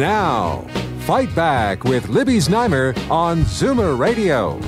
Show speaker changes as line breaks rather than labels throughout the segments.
Now, Fight Back with Libby Znaimer on Zoomer Radio.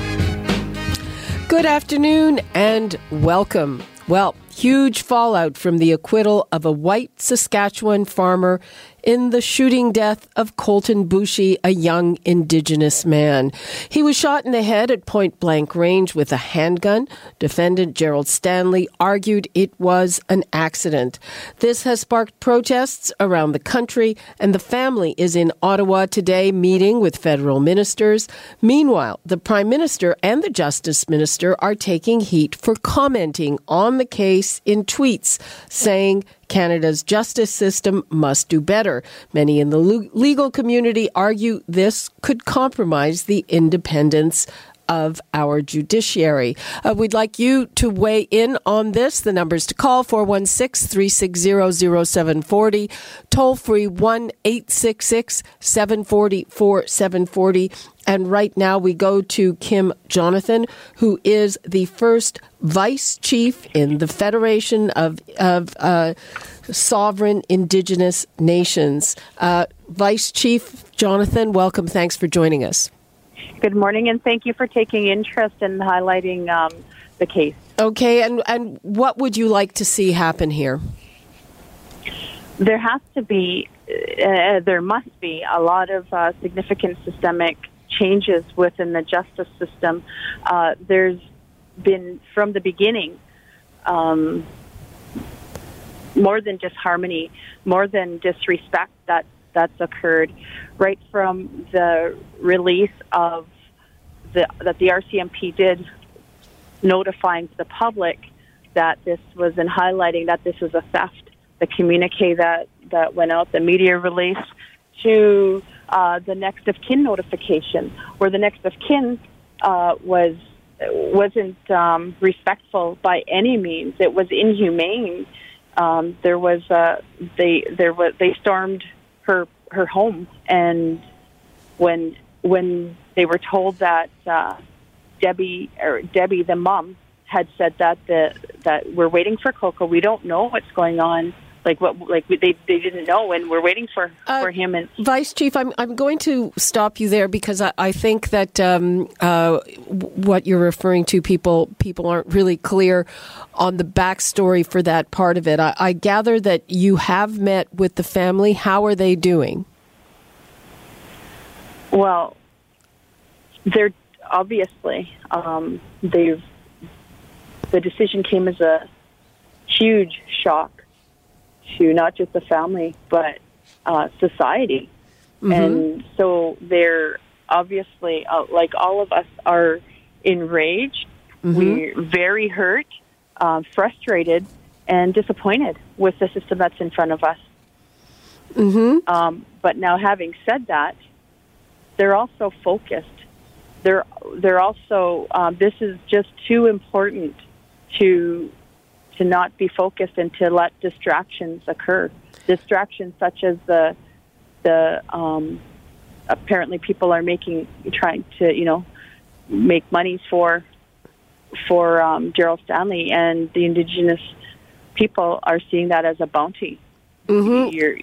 Good afternoon and welcome. Well, huge fallout from the acquittal of a white Saskatchewan farmer in the shooting death of Colton Boushie, a young Indigenous man. He was shot in the head at point blank range with a handgun. Defendant Gerald Stanley argued it was an accident. This has sparked protests around the country, and the family is in Ottawa today meeting with federal ministers. Meanwhile, the Prime Minister and the Justice Minister are taking heat for commenting on the case in tweets, saying Canada's justice system must do better. Many in the legal community argue this could compromise the independence of our judiciary. Uh, we'd like you to weigh in on this. The numbers to call 416 360 0740, toll free 1 866 740 4740. And right now we go to Kim Jonathan, who is the first vice chief in the Federation of, of uh, Sovereign Indigenous Nations. Uh, vice Chief Jonathan, welcome. Thanks for joining us.
Good morning, and thank you for taking interest in highlighting um, the case.
Okay, and, and what would you like to see happen here?
There has to be, uh, there must be a lot of uh, significant systemic changes within the justice system. Uh, there's been, from the beginning, um, more than disharmony, more than disrespect that that's occurred, right from the release of the that the RCMP did notifying the public that this was in highlighting that this was a theft. The communique that that went out, the media release, to uh, the next of kin notification, where the next of kin uh, was wasn't um, respectful by any means. It was inhumane. Um, there was uh, they there was they stormed her her home, and when when they were told that uh, Debbie or Debbie the mom had said that the that we're waiting for Coco, we don't know what's going on like what like they they didn't know and we're waiting for uh, for him and
vice chief i'm i'm going to stop you there because i, I think that um, uh, what you're referring to people people aren't really clear on the backstory for that part of it. I, I gather that you have met with the family. How are they doing?
Well they're obviously um, they've the decision came as a huge shock to not just the family but uh, society. Mm-hmm. And so they're obviously, uh, like all of us, are enraged. Mm-hmm. We're very hurt, uh, frustrated, and disappointed with the system that's in front of us. Mm-hmm. Um, but now, having said that, they're also focused. They're they're also. Um, this is just too important to to not be focused and to let distractions occur. Distractions such as the the um, apparently people are making trying to you know make money for for um, Gerald Stanley and the indigenous people are seeing that as a bounty. Mm-hmm. You're,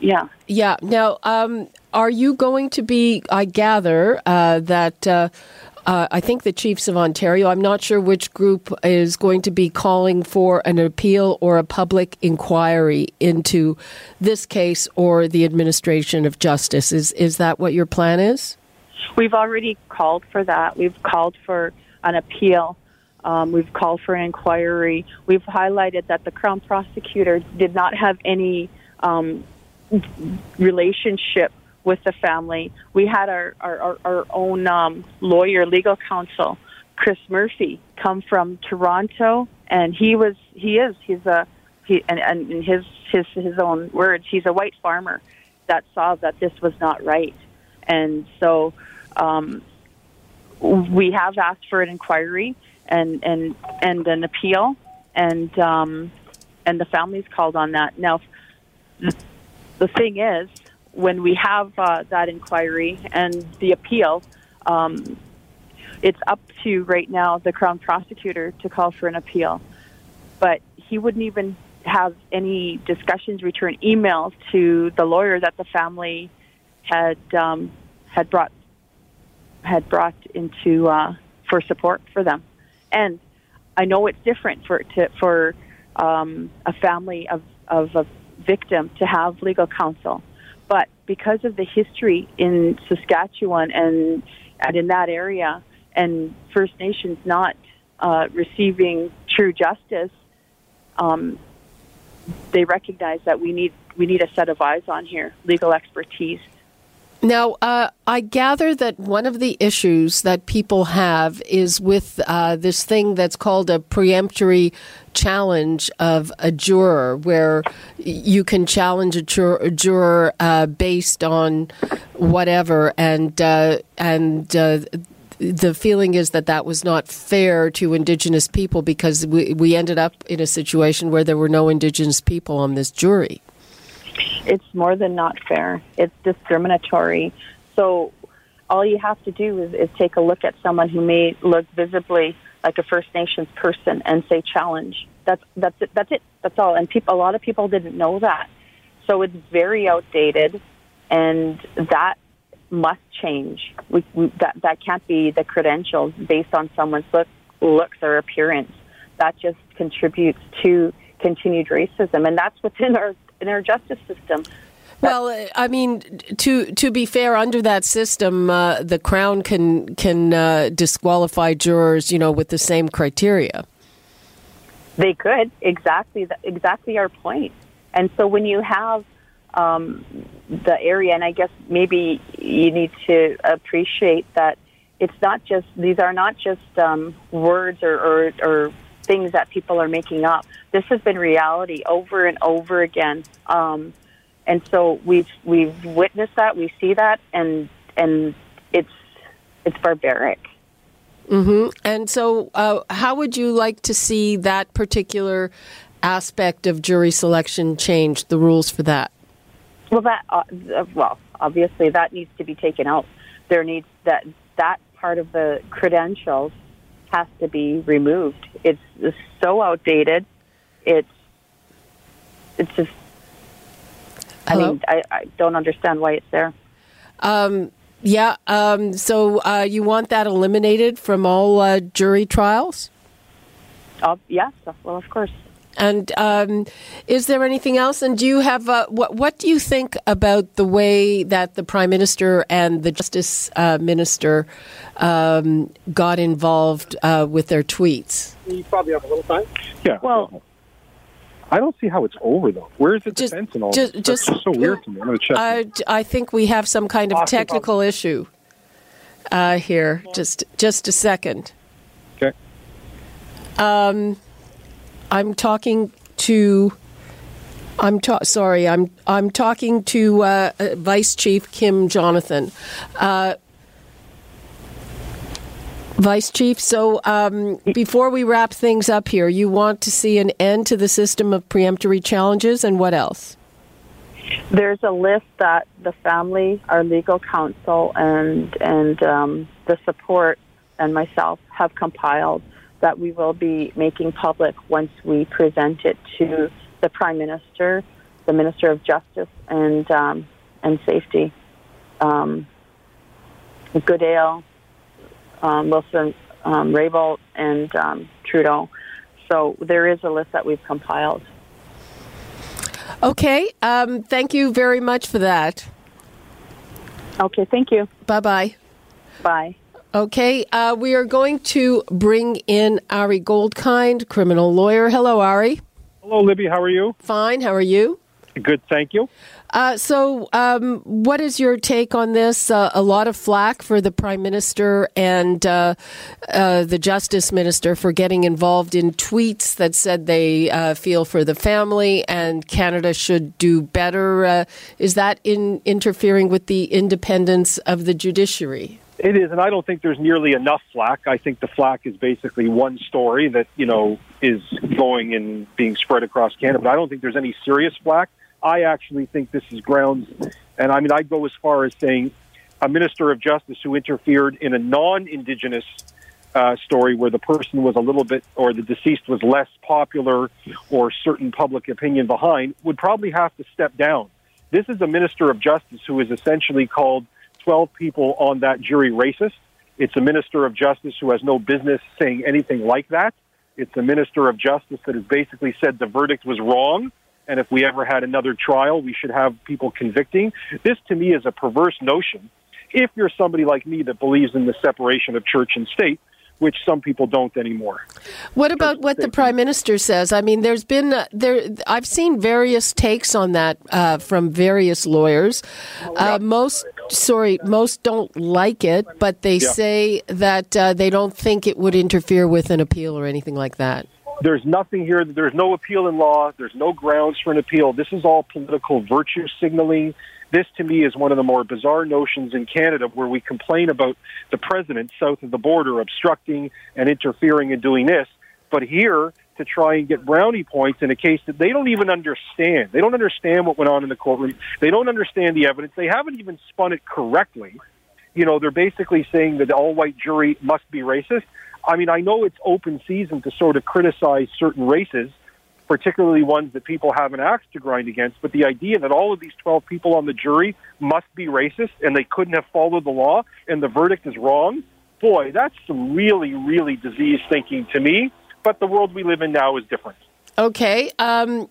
yeah.
Yeah. Now, um, are you going to be? I gather uh, that uh, uh, I think the Chiefs of Ontario, I'm not sure which group is going to be calling for an appeal or a public inquiry into this case or the administration of justice. Is, is that what your plan is?
We've already called for that. We've called for an appeal. Um, we've called for an inquiry. We've highlighted that the Crown prosecutor did not have any um, relationship with the family. We had our our, our own um, lawyer, legal counsel, Chris Murphy, come from Toronto, and he was he is he's a he and, and in his his his own words, he's a white farmer, that saw that this was not right. And so um, we have asked for an inquiry and, and, and an appeal, and, um, and the family's called on that. Now, the thing is, when we have uh, that inquiry and the appeal, um, it's up to right now the Crown prosecutor to call for an appeal. But he wouldn't even have any discussions, return emails to the lawyer that the family had um, had brought had brought into uh, for support for them. And I know it's different for to, for um, a family of of a victim to have legal counsel, but because of the history in Saskatchewan and and in that area, and First Nations not uh, receiving true justice, um, they recognize that we need we need a set of eyes on here, legal expertise.
Now, uh, I gather that one of the issues that people have is with uh, this thing that's called a preemptory challenge of a juror, where you can challenge a juror, a juror uh, based on whatever, and uh, and uh, the feeling is that that was not fair to Indigenous people because we, we ended up in a situation where there were no Indigenous people on this jury.
It's more than not fair. It's discriminatory. So all you have to do is, is take a look at someone who may look visibly like a First Nations person and say challenge. That's that's it. That's it. That's all. And people, a lot of people didn't know that. So it's very outdated, and that must change. We, we, that that can't be the credentials based on someone's look, looks or appearance. That just contributes to continued racism, and that's within our in our justice system.
Well, I mean, to to be fair, under that system, uh, the Crown can can uh, disqualify jurors, you know, with the same criteria.
They could exactly exactly our point. And so when you have um, the area, and I guess maybe you need to appreciate that it's not just these are not just um, words or, or, or things that people are making up. This has been reality over and over again, um, and so we've we've witnessed that, we see that, and and it's it's barbaric.
Mm-hmm. And so, uh, how would you like to see that particular aspect of jury selection change? The rules for that.
Well, that uh, well, obviously that needs to be taken out. There needs that that part of the credentials has to be removed. It's, so outdated. It's it's just. Hello? I mean, I, I don't understand why it's there.
Um, yeah. Um, so uh, you want that eliminated from all uh, jury trials?
Uh, yes. Well, of course.
And um, is there anything else? And do you have uh, what? What do you think about the way that the prime minister and the justice uh, minister um, got involved uh, with their tweets?
You probably have a little time.
Yeah.
Well.
I don't see how it's over though. Where is the just, defense and all just, this? That's just, so weird to me. I'm going to check.
I, I think we have some kind of technical issue uh, here. Just just a second.
Okay.
Um, I'm talking to. I'm ta- sorry. I'm I'm talking to uh, Vice Chief Kim Jonathan. Uh, Vice Chief, so um, before we wrap things up here, you want to see an end to the system of preemptory challenges, and what else?
There's a list that the family, our legal counsel, and and um, the support, and myself have compiled that we will be making public once we present it to the Prime Minister, the Minister of Justice and um, and Safety, um, Goodale, um, Wilson, um, Raybould, and um, Trudeau. So there is a list that we've compiled.
Okay. Um, thank you very much for that.
Okay. Thank you.
Bye-bye.
Bye.
Okay, uh, we are going to bring in Ari Goldkind, criminal lawyer. Hello, Ari.
Hello, Libby. How are you?
Fine. How are you?
Good, thank you.
Uh, so, um, what is your take on this? Uh, a lot of flack for the Prime Minister and uh, uh the Justice Minister for getting involved in tweets that said they uh, feel for the family and Canada should do better. Uh, is that in interfering with the independence of the judiciary?
It is, and I don't think there's nearly enough flack. I think the flack is basically one story that you know is going and being spread across Canada. But I don't think there's any serious flack. I actually think this is grounds, and I mean I'd go as far as saying a minister of justice who interfered in a non-indigenous uh, story where the person was a little bit or the deceased was less popular or certain public opinion behind would probably have to step down. This is a minister of justice who is essentially called 12 people on that jury racist. It's a minister of justice who has no business saying anything like that. It's a minister of justice that has basically said the verdict was wrong. And if we ever had another trial, we should have people convicting. This to me is a perverse notion. If you're somebody like me that believes in the separation of church and state, which some people don't anymore.
What about what the prime minister says? I mean, there's been uh, there. I've seen various takes on that uh, from various lawyers. Uh, most, sorry, most don't like it, but they yeah. say that uh, they don't think it would interfere with an appeal or anything like that.
There's nothing here. There's no appeal in law. There's no grounds for an appeal. This is all political virtue signaling. This, to me, is one of the more bizarre notions in Canada where we complain about the president south of the border obstructing and interfering and doing this. But here, to try and get brownie points in a case that they don't even understand. They don't understand what went on in the courtroom. They don't understand the evidence. They haven't even spun it correctly. You know, they're basically saying that the all white jury must be racist. I mean, I know it's open season to sort of criticize certain races particularly ones that people have an axe to grind against. But the idea that all of these 12 people on the jury must be racist and they couldn't have followed the law and the verdict is wrong, boy, that's some really, really diseased thinking to me. But the world we live in now is different.
Okay. Um,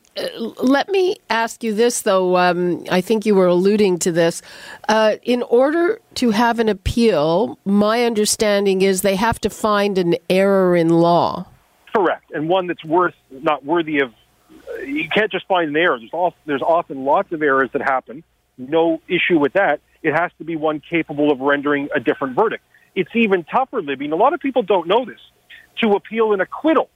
let me ask you this, though. Um, I think you were alluding to this. Uh, in order to have an appeal, my understanding is they have to find an error in law.
Correct, and one that's worth not worthy of. You can't just find an error. There's often, there's often lots of errors that happen. No issue with that. It has to be one capable of rendering a different verdict. It's even tougher, Libby. And a lot of people don't know this. To appeal an acquittal,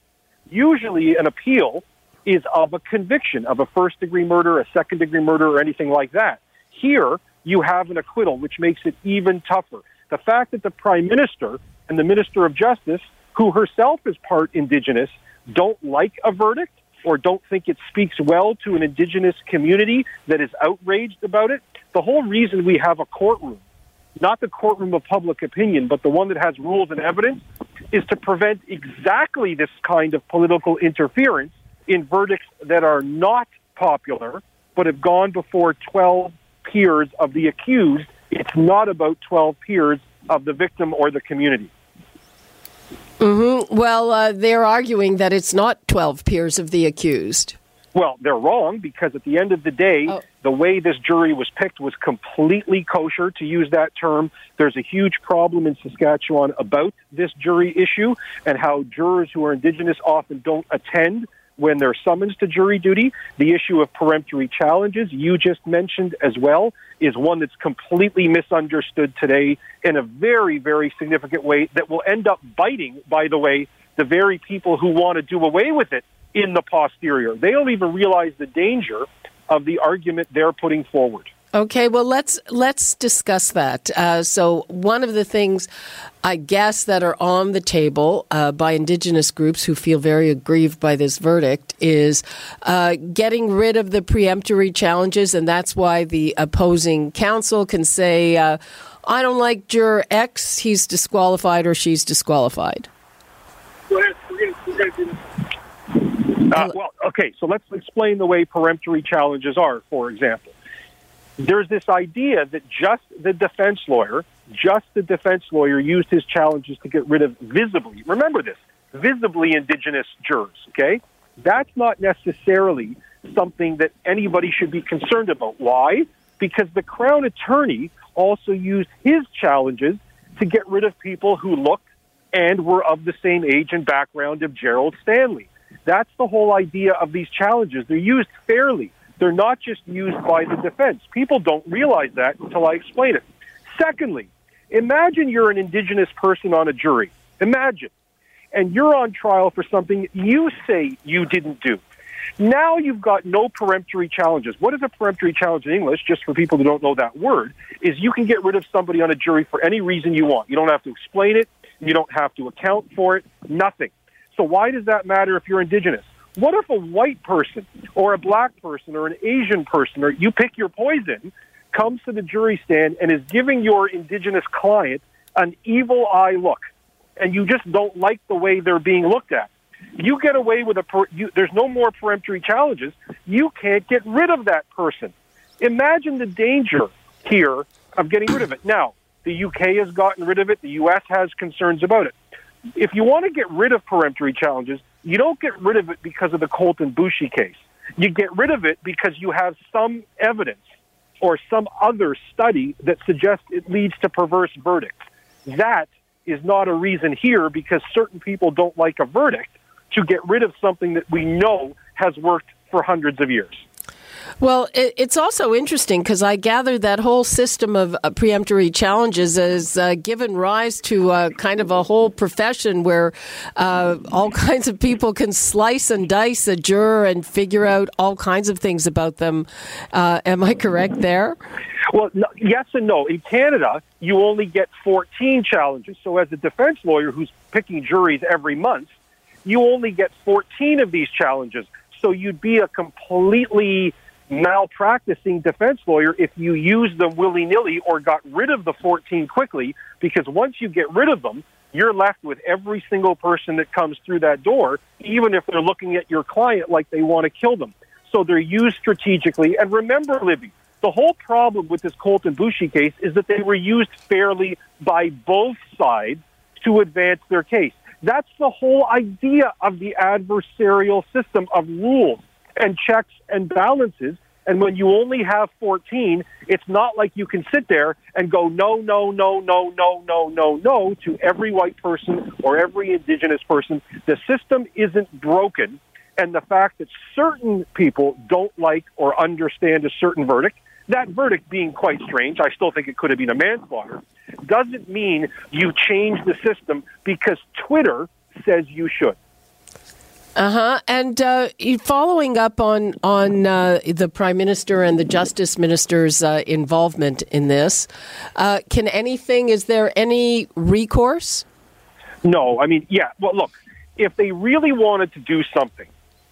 usually an appeal is of a conviction of a first degree murder, a second degree murder, or anything like that. Here, you have an acquittal, which makes it even tougher. The fact that the prime minister and the minister of justice who herself is part indigenous don't like a verdict or don't think it speaks well to an indigenous community that is outraged about it. The whole reason we have a courtroom, not the courtroom of public opinion, but the one that has rules and evidence, is to prevent exactly this kind of political interference in verdicts that are not popular but have gone before 12 peers of the accused. It's not about 12 peers of the victim or the community.
Mm-hmm. Well, uh, they're arguing that it's not 12 peers of the accused.
Well, they're wrong because at the end of the day, oh. The way this jury was picked was completely kosher, to use that term. There's a huge problem in Saskatchewan about this jury issue and how jurors who are Indigenous often don't attend when they're summoned to jury duty. The issue of peremptory challenges, you just mentioned as well, is one that's completely misunderstood today in a very, very significant way that will end up biting, by the way, the very people who want to do away with it in the posterior. They don't even realize the danger of the argument they're putting forward.
Okay, well let's let's discuss that. Uh, so one of the things, I guess, that are on the table uh, by Indigenous groups who feel very aggrieved by this verdict is uh, getting rid of the preemptory challenges, and that's why the opposing counsel can say, uh, "I don't like juror X; he's disqualified or she's disqualified."
Go ahead. We're gonna, we're gonna uh, well, okay, so let's explain the way peremptory challenges are, for example there's this idea that just the defense lawyer, just the defense lawyer used his challenges to get rid of visibly, remember this, visibly indigenous jurors, okay? That's not necessarily something that anybody should be concerned about. Why? Because the Crown attorney also used his challenges to get rid of people who looked and were of the same age and background of Gerald Stanley. That's the whole idea of these challenges. They're used fairly They're not just used by the defense. People don't realize that until I explain it. Secondly, imagine you're an indigenous person on a jury. Imagine. And you're on trial for something you say you didn't do. Now you've got no peremptory challenges. What is a peremptory challenge in English, just for people who don't know that word, is you can get rid of somebody on a jury for any reason you want. You don't have to explain it. You don't have to account for it. Nothing. So why does that matter if you're indigenous? What if a white person or a black person or an Asian person or you pick your poison comes to the jury stand and is giving your indigenous client an evil eye look and you just don't like the way they're being looked at? You get away with a per, you, there's no more peremptory challenges. You can't get rid of that person. Imagine the danger here of getting rid of it. Now, the UK has gotten rid of it. The US has concerns about it. If you want to get rid of peremptory challenges, you don't get rid of it because of the Colton Boushie case. You get rid of it because you have some evidence or some other study that suggests it leads to perverse verdicts. That is not a reason here because certain people don't like a verdict to get rid of something that we know has worked for hundreds of years.
Well, it, it's also interesting because I gather that whole system of uh, preemptory challenges has uh, given rise to uh, kind of a whole profession where uh, all kinds of people can slice and dice a juror and figure out all kinds of things about them. Uh, am I correct there?
Well, no, yes and no. In Canada, you only get 14 challenges. So, as a defense lawyer who's picking juries every month, you only get 14 of these challenges. So, you'd be a completely malpracticing defense lawyer if you use them willy nilly or got rid of the 14 quickly, because once you get rid of them, you're left with every single person that comes through that door, even if they're looking at your client like they want to kill them. So they're used strategically. And remember, Libby, the whole problem with this Colton Boushie case is that they were used fairly by both sides to advance their case. That's the whole idea of the adversarial system of rules and checks and balances. And when you only have 14, it's not like you can sit there and go, no, no, no, no, no, no, no, no to every white person or every indigenous person. The system isn't broken. And the fact that certain people don't like or understand a certain verdict, that verdict being quite strange, I still think it could have been a manslaughter, doesn't mean you change the system because Twitter says you should.
Uh huh. And uh, following up on on uh, the prime minister and the justice minister's uh, involvement in this, uh, can anything? Is there any recourse?
No. I mean, yeah. Well, look, if they really wanted to do something,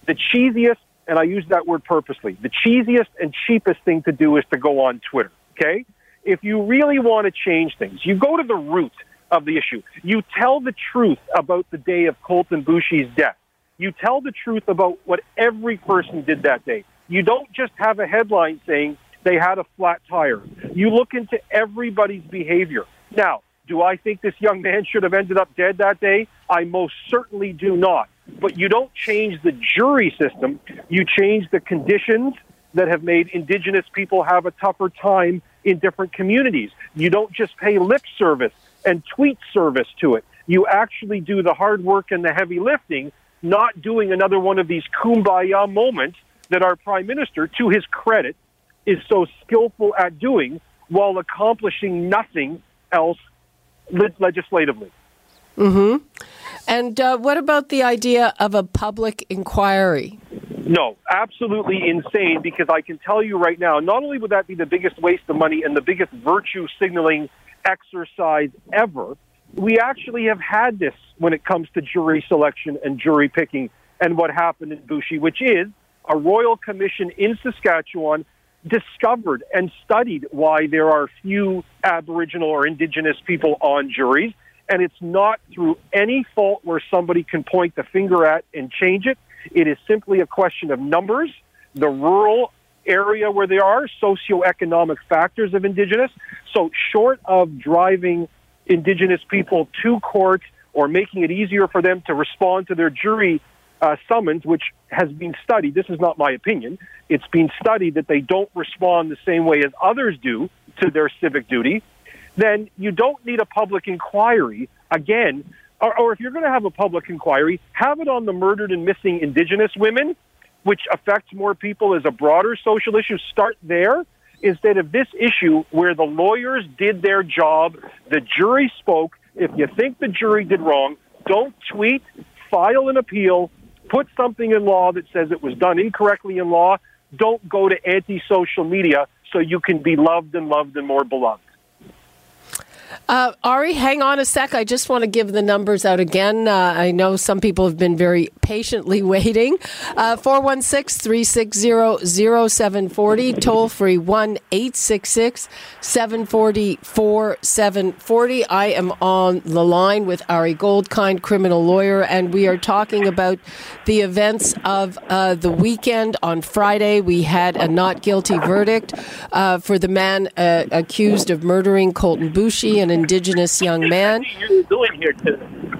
the cheesiest, and I use that word purposely, the cheesiest and cheapest thing to do is to go on Twitter. Okay. If you really want to change things, you go to the root of the issue. You tell the truth about the day of Colton Boushie's death you tell the truth about what every person did that day. You don't just have a headline saying they had a flat tire. You look into everybody's behavior. Now, do I think this young man should have ended up dead that day? I most certainly do not. But you don't change the jury system. You change the conditions that have made indigenous people have a tougher time in different communities. You don't just pay lip service and tweet service to it. You actually do the hard work and the heavy lifting not doing another one of these kumbaya moments that our prime minister, to his credit, is so skillful at doing while accomplishing nothing else legislatively.
Hmm. And uh, what about the idea of a public inquiry?
No, absolutely insane. Because I can tell you right now, not only would that be the biggest waste of money and the biggest virtue signaling exercise ever, we actually have had this when it comes to jury selection and jury picking and what happened in Boushie, which is a royal commission in Saskatchewan discovered and studied why there are few Aboriginal or Indigenous people on juries. And it's not through any fault where somebody can point the finger at and change it. It is simply a question of numbers, the rural area where they are, socioeconomic factors of Indigenous. So, short of driving Indigenous people to court or making it easier for them to respond to their jury uh, summons, which has been studied. This is not my opinion. It's been studied that they don't respond the same way as others do to their civic duty. Then you don't need a public inquiry again. Or, or if you're going to have a public inquiry, have it on the murdered and missing Indigenous women which affects more people as a broader social issue, start there instead of this issue where the lawyers did their job, the jury spoke. If you think the jury did wrong, don't tweet, file an appeal, put something in law that says it was done incorrectly in law. Don't go to anti social media so you can be loved and loved and more beloved.
Uh, Ari, hang on a sec. I just want to give the numbers out again. Uh, I know some people have been very patiently waiting. Uh, 416 360 0740, toll free 1 866 740 4740. I am on the line with Ari Goldkind, criminal lawyer, and we are talking about the events of uh, the weekend. On Friday, we had a not guilty verdict uh, for the man uh, accused of murdering Colton An Indigenous young man.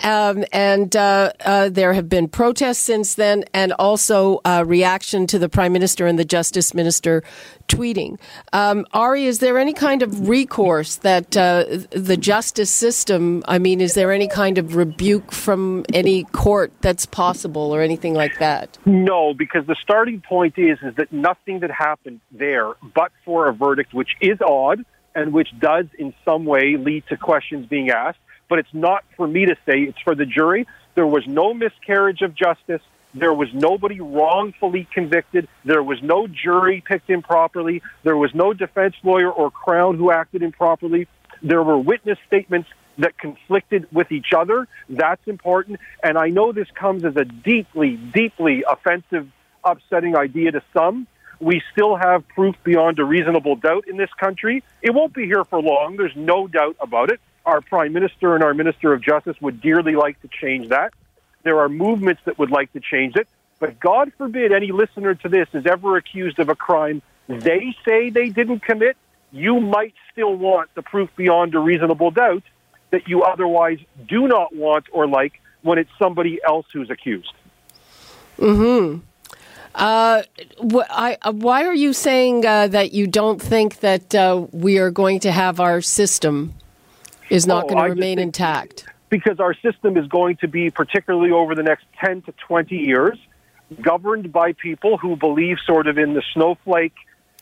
Um, and uh, uh, there have been protests since then, and also uh, reaction to the Prime Minister and the Justice Minister tweeting. Um, Ari, is there any kind of recourse that uh, the justice system, I mean, is there any kind of rebuke from any court that's possible or anything like that?
No, because the starting point is, is that nothing that happened there but for a verdict, which is odd, and which does in some way lead to questions being asked. But it's not for me to say, it's for the jury. There was no miscarriage of justice. There was nobody wrongfully convicted. There was no jury picked improperly. There was no defense lawyer or Crown who acted improperly. There were witness statements that conflicted with each other. That's important. And I know this comes as a deeply, deeply offensive, upsetting idea to some. We still have proof beyond a reasonable doubt in this country. It won't be here for long. There's no doubt about it. Our Prime Minister and our Minister of Justice would dearly like to change that. There are movements that would like to change it. But God forbid any listener to this is ever accused of a crime they say they didn't commit. You might still want the proof beyond a reasonable doubt that you otherwise do not want or like when it's somebody else who's accused.
Hmm. Uh, wh- I, uh, why are you saying uh, that you don't think that uh, we are going to have our system is not
Oh,
going to remain intact?
because our system is going to be, particularly over the next 10 to 20 years, governed by people who believe sort of in the snowflake,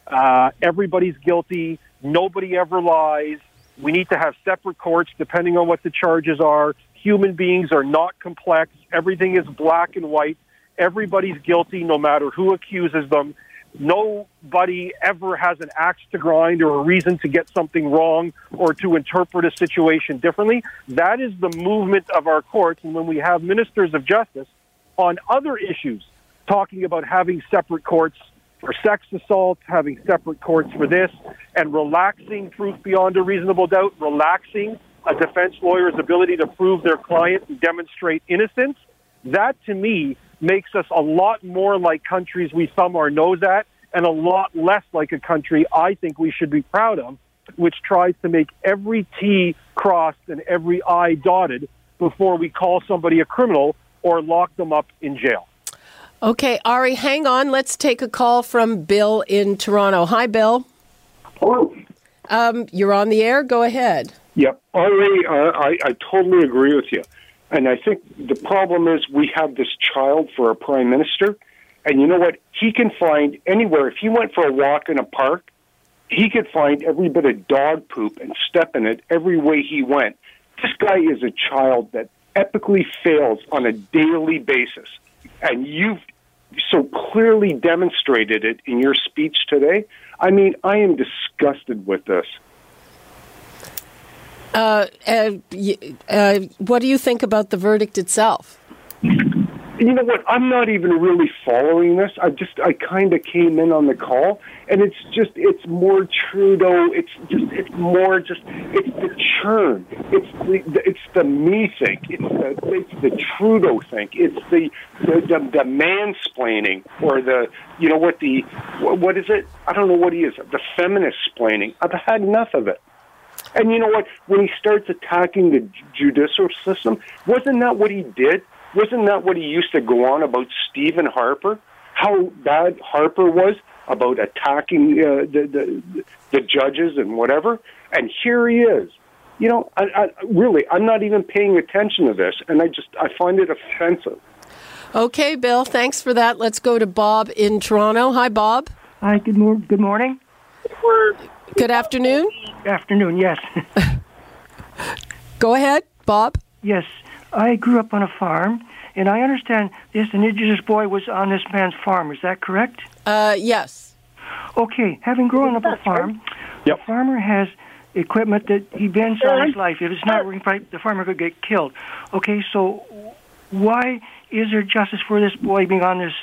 uh, everybody's guilty, nobody ever lies. We need to have separate courts depending on what the charges are. Human beings are not complex. Everything is black and white. Everybody's guilty no matter who accuses them. Nobody ever has an axe to grind or a reason to get something wrong or to interpret a situation differently. That is the movement of our courts. And when we have ministers of justice on other issues talking about having separate courts for sex assault, having separate courts for this, and relaxing proof beyond a reasonable doubt, relaxing a defense lawyer's ability to prove their client and demonstrate innocence, that to me makes us a lot more like countries we thumb our nose at and a lot less like a country I think we should be proud of, which tries to make every T crossed and every I dotted before we call somebody a criminal or lock them up in jail.
Okay, Ari, hang on. Let's take a call from Bill in Toronto. Hi, Bill.
Hello.
Um, you're on the air. Go ahead.
Yep. Ari, uh, I, I totally agree with you. And I think the problem is we have this child for a prime minister. And you know what? He can find anywhere. If he went for a walk in a park, he could find every bit of dog poop and step in it every way he went. This guy is a child that epically fails on a daily basis. And you've so clearly demonstrated it in your speech today. I mean, I am disgusted with this.
Uh, uh, uh, what do you think about the verdict itself?
you know what? I'm not even really following this. I just I kind of came in on the call, and it's just it's more Trudeau. It's just it's more just it's the churn. It's the it's the me think. It's the it's the Trudeau think. It's the the, the, the mansplaining or the you know what the what is it? I don't know what he is. The feminist splaining. I've had enough of it. And you know what? When he starts attacking the judicial system, wasn't that what he did? Wasn't that what he used to go on about Stephen Harper? How bad Harper was about attacking uh, the, the the judges and whatever. And here he is. You know, I, I, really, I'm not even paying attention to this, and I just I find it offensive.
Okay, Bill, thanks for that. Let's go to Bob in Toronto. Hi, Bob.
Hi, good, mor- good morning.
Good afternoon.
Afternoon, yes.
Go ahead, Bob.
yes, I grew up on a farm, and I understand this indigenous boy was on this man's farm. Is that correct?
Uh, yes.
Okay, having grown up on a farm,
Yep.
the farmer has equipment that he bends on his life. If it's not working right, the farmer could get killed. Okay, so why is there justice for this boy being on this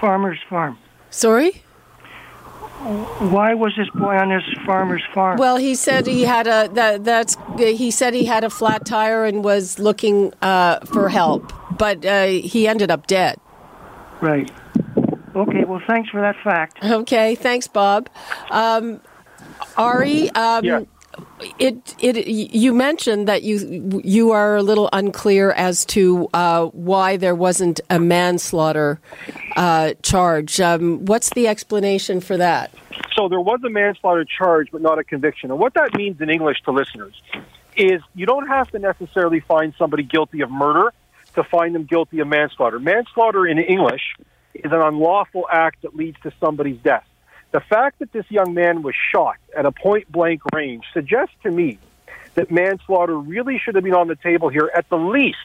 farmer's farm?
Sorry?
Why was this boy on this farmer's farm?
Well, he said he had a that that's he said he had a flat tire and was looking uh, for help, but uh, he ended up dead.
right. Okay, well, thanks for that fact.
Okay, thanks, Bob. Um, Ari, um,
Yeah.
It it you mentioned that you you are a little unclear as to uh, why there wasn't a manslaughter uh, charge. Um, what's the explanation for that?
So there was a manslaughter charge, but not a conviction. And what that means in English to listeners is you don't have to necessarily find somebody guilty of murder to find them guilty of manslaughter. Manslaughter in English is an unlawful act that leads to somebody's death. The fact that this young man was shot at a point blank range suggests to me that manslaughter really should have been on the table here at the least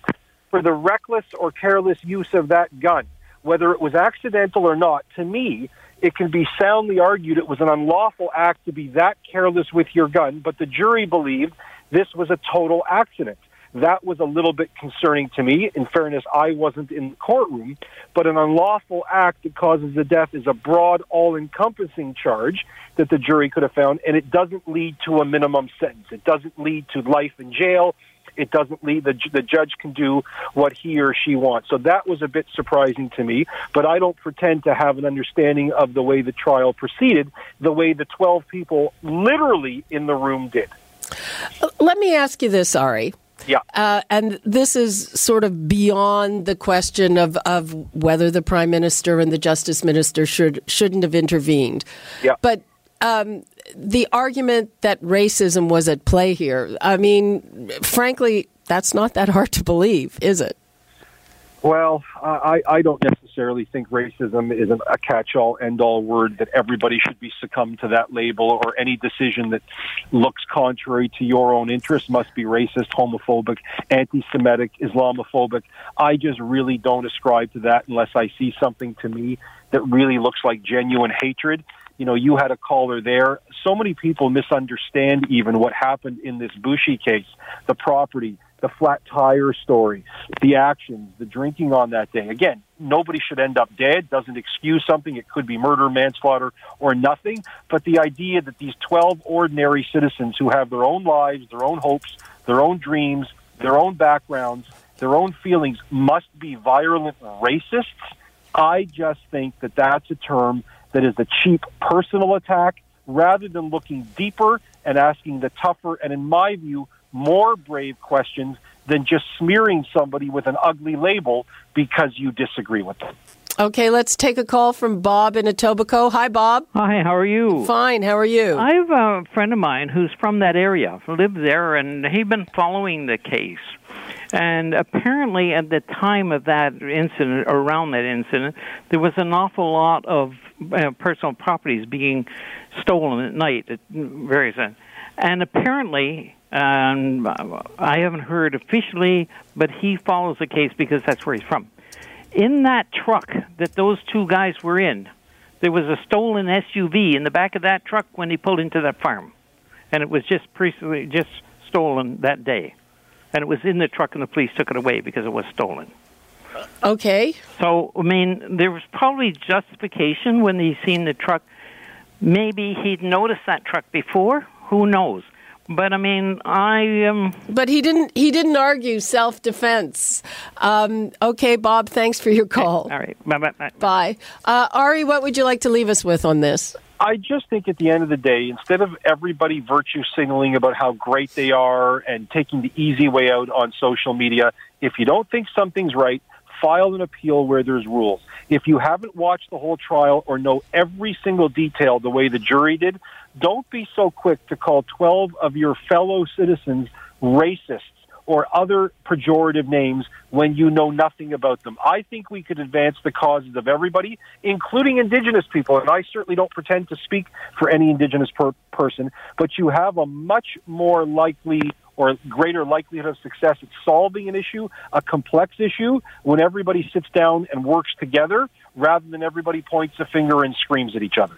for the reckless or careless use of that gun. Whether it was accidental or not, to me, it can be soundly argued it was an unlawful act to be that careless with your gun, but the jury believed this was a total accident. That was a little bit concerning to me. In fairness, I wasn't in the courtroom, but an unlawful act that causes the death is a broad, all encompassing charge that the jury could have found, and it doesn't lead to a minimum sentence. It doesn't lead to life in jail. It doesn't lead, the, the judge can do what he or she wants. So that was a bit surprising to me, but I don't pretend to have an understanding of the way the trial proceeded, the way the 12 people literally in the room did.
Uh, let me ask you this, Ari.
Yeah.
Uh, and this is sort of beyond the question of, of whether the prime minister and the justice minister should shouldn't have intervened.
Yeah.
But um, the argument that racism was at play here, I mean, frankly, that's not that hard to believe, is it?
Well, I, I don't necessarily think racism is a catch-all, end-all word that everybody should be succumb to that label, or any decision that looks contrary to your own interests must be racist, homophobic, anti-Semitic, Islamophobic. I just really don't ascribe to that unless I see something to me that really looks like genuine hatred. You know, you had a caller there. So many people misunderstand even what happened in this Boushie case, the property, the flat tire story, the actions, the drinking on that day. Again, nobody should end up dead. Doesn't excuse something. It could be murder, manslaughter, or nothing. But the idea that these 12 ordinary citizens who have their own lives, their own hopes, their own dreams, their own backgrounds, their own feelings must be violent racists, I just think that that's a term that is a cheap personal attack rather than looking deeper and asking the tougher and, in my view, more brave questions than just smearing somebody with an ugly label because you disagree with them.
Okay, let's take a call from Bob in Etobicoke. Hi, Bob.
Hi, how are you?
Fine. How are you?
I have a friend of mine who's from that area, lived there, and he's been following the case. And apparently, at the time of that incident, around that incident, there was an awful lot of uh, personal properties being stolen at night at various times. And apparently, um, I haven't heard officially, but he follows the case because that's where he's from. In that truck that those two guys were in, there was a stolen SUV in the back of that truck when he pulled into that farm, and it was just pre- just stolen that day, and it was in the truck, and the police took it away because it was stolen.
okay.
So I mean, there was probably justification when he seen the truck. Maybe he'd noticed that truck before. Who knows? But I mean, I um,
But he didn't. He didn't argue self-defense. Um, okay, Bob. Thanks for your call.
all right. Bye bye.
Bye, uh, Ari. What would you like to leave us with on this?
I just think at the end of the day, instead of everybody virtue signaling about how great they are and taking the easy way out on social media, if you don't think something's right, file an appeal where there's rules. If you haven't watched the whole trial or know every single detail the way the jury did, don't be so quick to call 12 of your fellow citizens racists or other pejorative names when you know nothing about them. I think we could advance the causes of everybody, including Indigenous people. And I certainly don't pretend to speak for any Indigenous per- person, but you have a much more likely or greater likelihood of success at solving an issue, a complex issue, when everybody sits down and works together rather than everybody points a finger and screams at each other.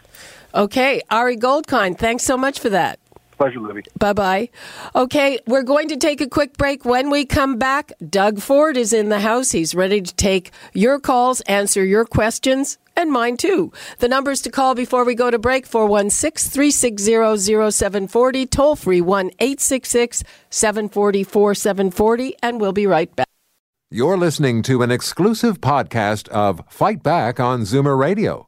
Okay, Ari Goldkind, thanks so much for that.
Pleasure, Libby.
Bye bye. Okay, we're going to take a quick break. When we come back, Doug Ford is in the house. He's ready to take your calls, answer your questions, and mine too. The numbers to call before we go to break 416 360 0740, toll free 1 866 740 740, and we'll be right back.
You're listening to an exclusive podcast of Fight Back on Zoomer Radio,